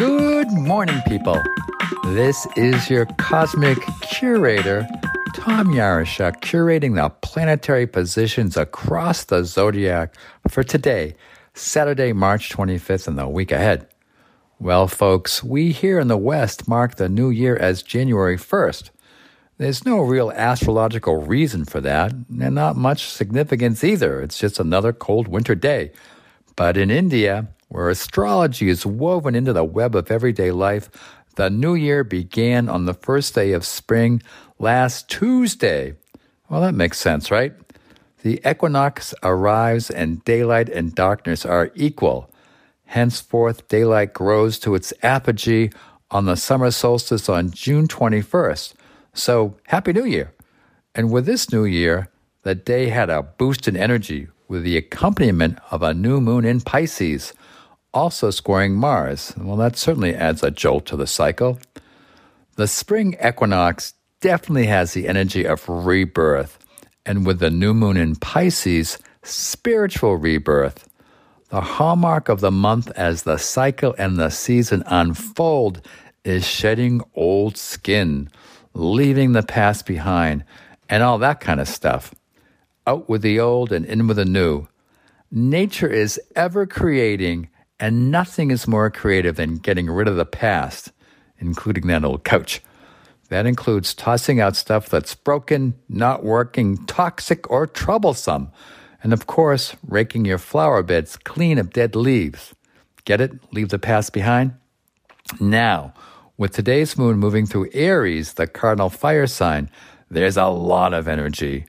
Good morning, people. This is your cosmic curator, Tom Yaroschuk, curating the planetary positions across the zodiac for today, Saturday, March 25th, and the week ahead. Well, folks, we here in the West mark the new year as January 1st. There's no real astrological reason for that, and not much significance either. It's just another cold winter day. But in India, where astrology is woven into the web of everyday life, the new year began on the first day of spring last Tuesday. Well, that makes sense, right? The equinox arrives and daylight and darkness are equal. Henceforth, daylight grows to its apogee on the summer solstice on June 21st. So, Happy New Year! And with this new year, the day had a boost in energy with the accompaniment of a new moon in Pisces, also squaring Mars. Well, that certainly adds a jolt to the cycle. The spring equinox definitely has the energy of rebirth, and with the new moon in Pisces, spiritual rebirth. The hallmark of the month as the cycle and the season unfold is shedding old skin, leaving the past behind, and all that kind of stuff. Out with the old and in with the new. Nature is ever creating, and nothing is more creative than getting rid of the past, including that old couch. That includes tossing out stuff that's broken, not working, toxic, or troublesome and of course, raking your flower beds clean of dead leaves. Get it? Leave the past behind? Now, with today's moon moving through Aries, the cardinal fire sign, there's a lot of energy.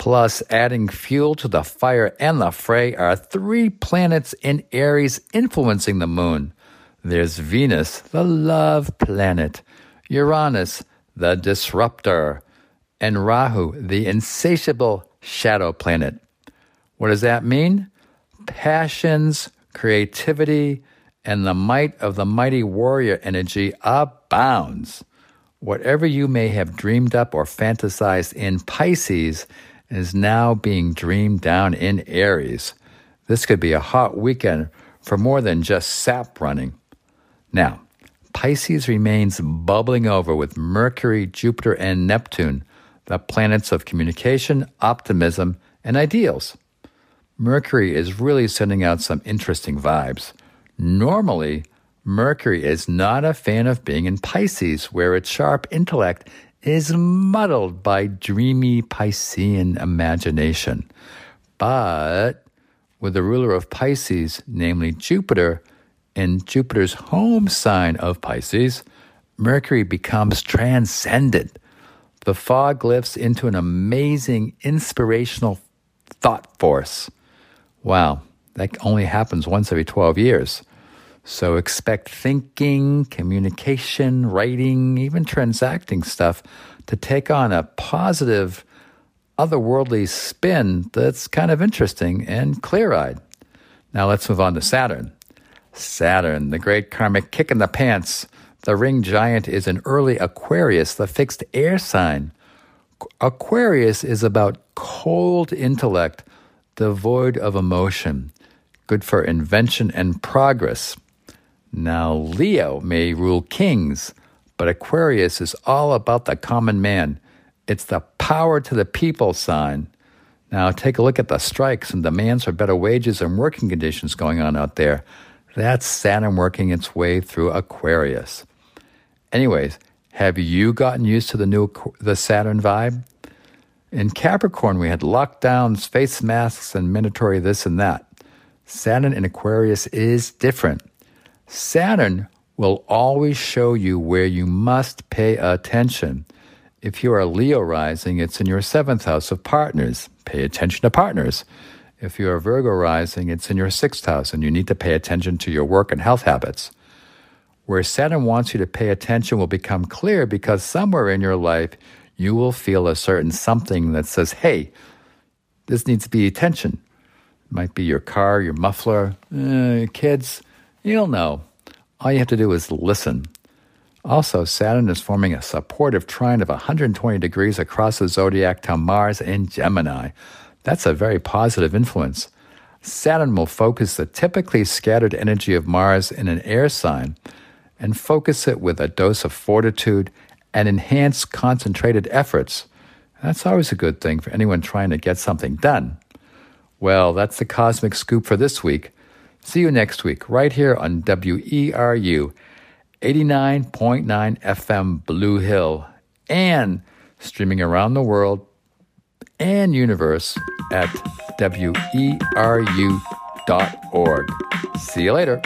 Plus, adding fuel to the fire and the fray are three planets in Aries influencing the moon. There's Venus, the love planet, Uranus, the disruptor, and Rahu, the insatiable shadow planet. What does that mean? Passions, creativity, and the might of the mighty warrior energy abounds. Whatever you may have dreamed up or fantasized in Pisces is now being dreamed down in Aries. This could be a hot weekend for more than just sap running. Now, Pisces remains bubbling over with Mercury, Jupiter, and Neptune, the planets of communication, optimism, and ideals. Mercury is really sending out some interesting vibes. Normally, Mercury is not a fan of being in Pisces, where its sharp intellect is muddled by dreamy Piscean imagination. But with the ruler of Pisces, namely Jupiter, in Jupiter's home sign of Pisces, Mercury becomes transcendent. The fog lifts into an amazing inspirational thought force. Wow, that only happens once every 12 years. So expect thinking, communication, writing, even transacting stuff to take on a positive, otherworldly spin that's kind of interesting and clear eyed. Now let's move on to Saturn. Saturn, the great karmic kick in the pants. The ring giant is an early Aquarius, the fixed air sign. Aquarius is about cold intellect devoid of emotion, good for invention and progress. Now, Leo may rule kings, but Aquarius is all about the common man. It's the power to the people sign. Now, take a look at the strikes and demands for better wages and working conditions going on out there. That's Saturn working its way through Aquarius. Anyways, have you gotten used to the new the Saturn vibe? In Capricorn, we had lockdowns, face masks, and mandatory this and that. Saturn in Aquarius is different. Saturn will always show you where you must pay attention. If you are Leo rising, it's in your seventh house of partners. Pay attention to partners. If you are Virgo rising, it's in your sixth house, and you need to pay attention to your work and health habits. Where Saturn wants you to pay attention will become clear because somewhere in your life you will feel a certain something that says, hey, this needs to be attention. It might be your car, your muffler, uh, kids, you'll know. All you have to do is listen. Also, Saturn is forming a supportive trine of 120 degrees across the zodiac to Mars in Gemini. That's a very positive influence. Saturn will focus the typically scattered energy of Mars in an air sign. and focus it with a dose of fortitude and enhance concentrated efforts. That's always a good thing for anyone trying to get something done. Well, that's the Cosmic Scoop for this week. See you next week, right here on WERU 89.9 FM Blue Hill and streaming around the world and universe at weru.org. See you later.